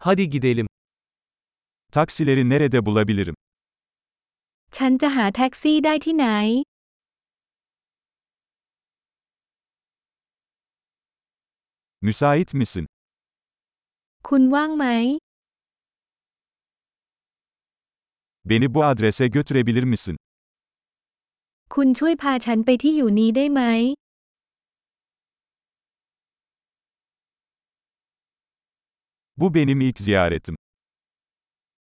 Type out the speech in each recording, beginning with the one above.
Hadi gidelim. Taksileri nerede bulabilirim? ฉันจะหาแท็กซี่ได้ที่ไหน Müsait misin? คุณว่างไหม Beni bu adrese götürebilir misin? คุณช่วยพาฉันไปที่อยู่นี้ได้ไหม Bu benim ilk ziyaretim.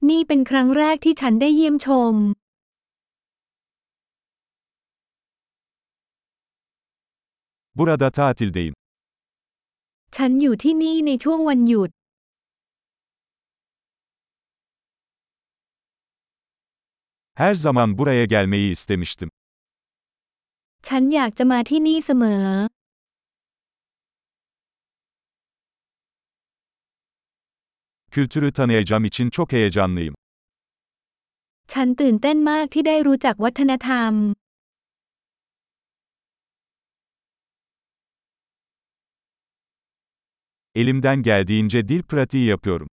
นี่เป็นครั้งแรกที่ฉันได้เยี่ยมชม Burada tatildeyim. ฉันอยู่ที่นี่ในช่วงวันหยุด Her zaman buraya gelmeyi istemiştim. ฉันอยากจะมาที่นี่เสมอ Kültürü tanıyacağım için çok heyecanlıyım. ฉันตื่นเต้นมากที่ได้รู้จักวัฒนธรรม Elimden geldiğince dil pratiği yapıyorum.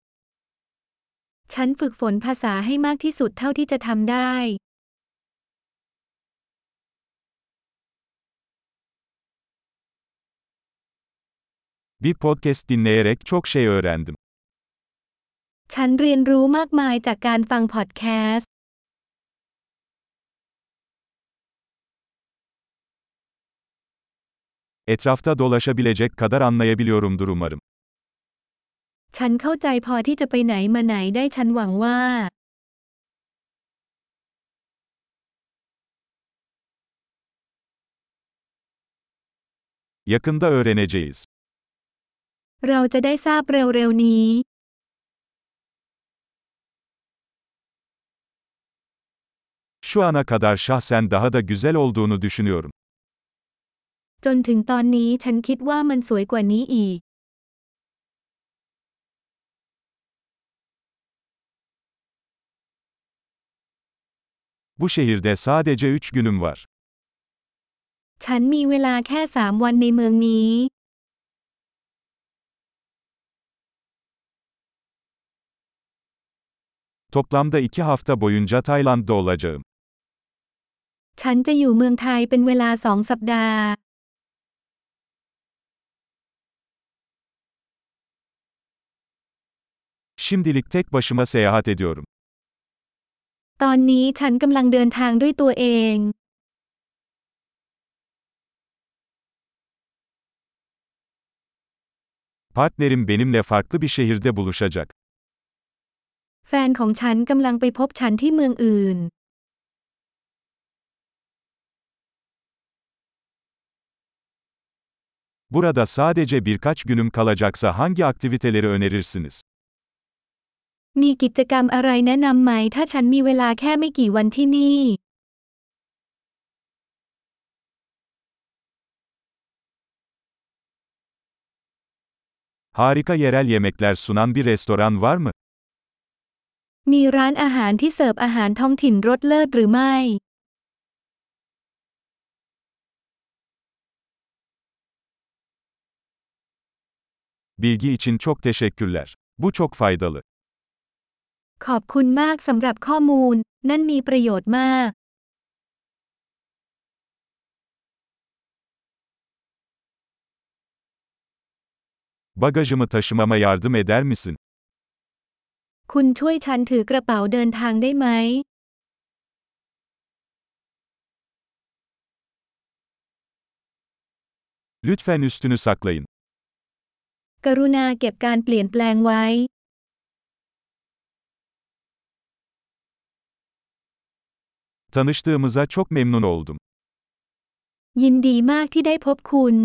ฉันฝึกฝนภาษาให้มากที่สุดเท่าที่จะทำได้ Bir podcast dinleyerek çok şey öğrendim. ฉันเรียนรู้มากมายจากการฟังพอดแคสต์ Etrafta dolaşabilecek kadar anlayabiliyorumdur umarım. ฉันเข้าใจพอที่จะไปไหนมาไหนได้ฉันหวังว่า Yakında öğreneceğiz. เราจะได้ทราบเร็วๆนี้ Şu ana kadar şahsen daha da güzel olduğunu düşünüyorum. จนถึงตอนนี้ฉันคิดว่ามันสวยกว่านี้อีก Bu şehirde sadece 3 günüm var. ฉันมีเวลาแค่สามวันในเมืองนี้ Toplamda 2 hafta boyunca Tayland'da olacağım. ฉันจะอยู่เมืองไทยเป็นเวลาสองสัปดาห์ Şimdilik tek başıma seyahat ediyorum. ตอนนี้ฉันกำลังเดินทางด้วยตัวเอง Partnerim benimle farklı bir şehirde buluşacak. แฟนของฉันกำลังไปพบฉันที่เมืองอื่น Burada sadece birkaç günüm kalacaksa hangi aktiviteleri önerirsiniz? มีกิจกรรมอะไรแนะนำไหมถ้าฉันมีเวลาแค่ไม่กี่วันที่นี่ Harika yerel yemekler sunan bir restoran var mı? มีร้านอาหารที่เสิร์ฟอาหารท้องถิ่นรสเลิศหรือไม่ Bilgi için çok teşekkürler. Bu çok faydalı. ขอบคุณมากสำหรับข้อมูล นั่นมีประโยชน์มาก Bagajımı taşımama yardım eder misin? คุณช่วยฉันถือกระเป๋าเดินทางได้ไหม Lütfen üstünü saklayın. กรุณาเก็บการเปลี่ยนแปลงไว้ Tanıştığımıza çok memnun oldum. ยินดีมากที่ได้พบคุณ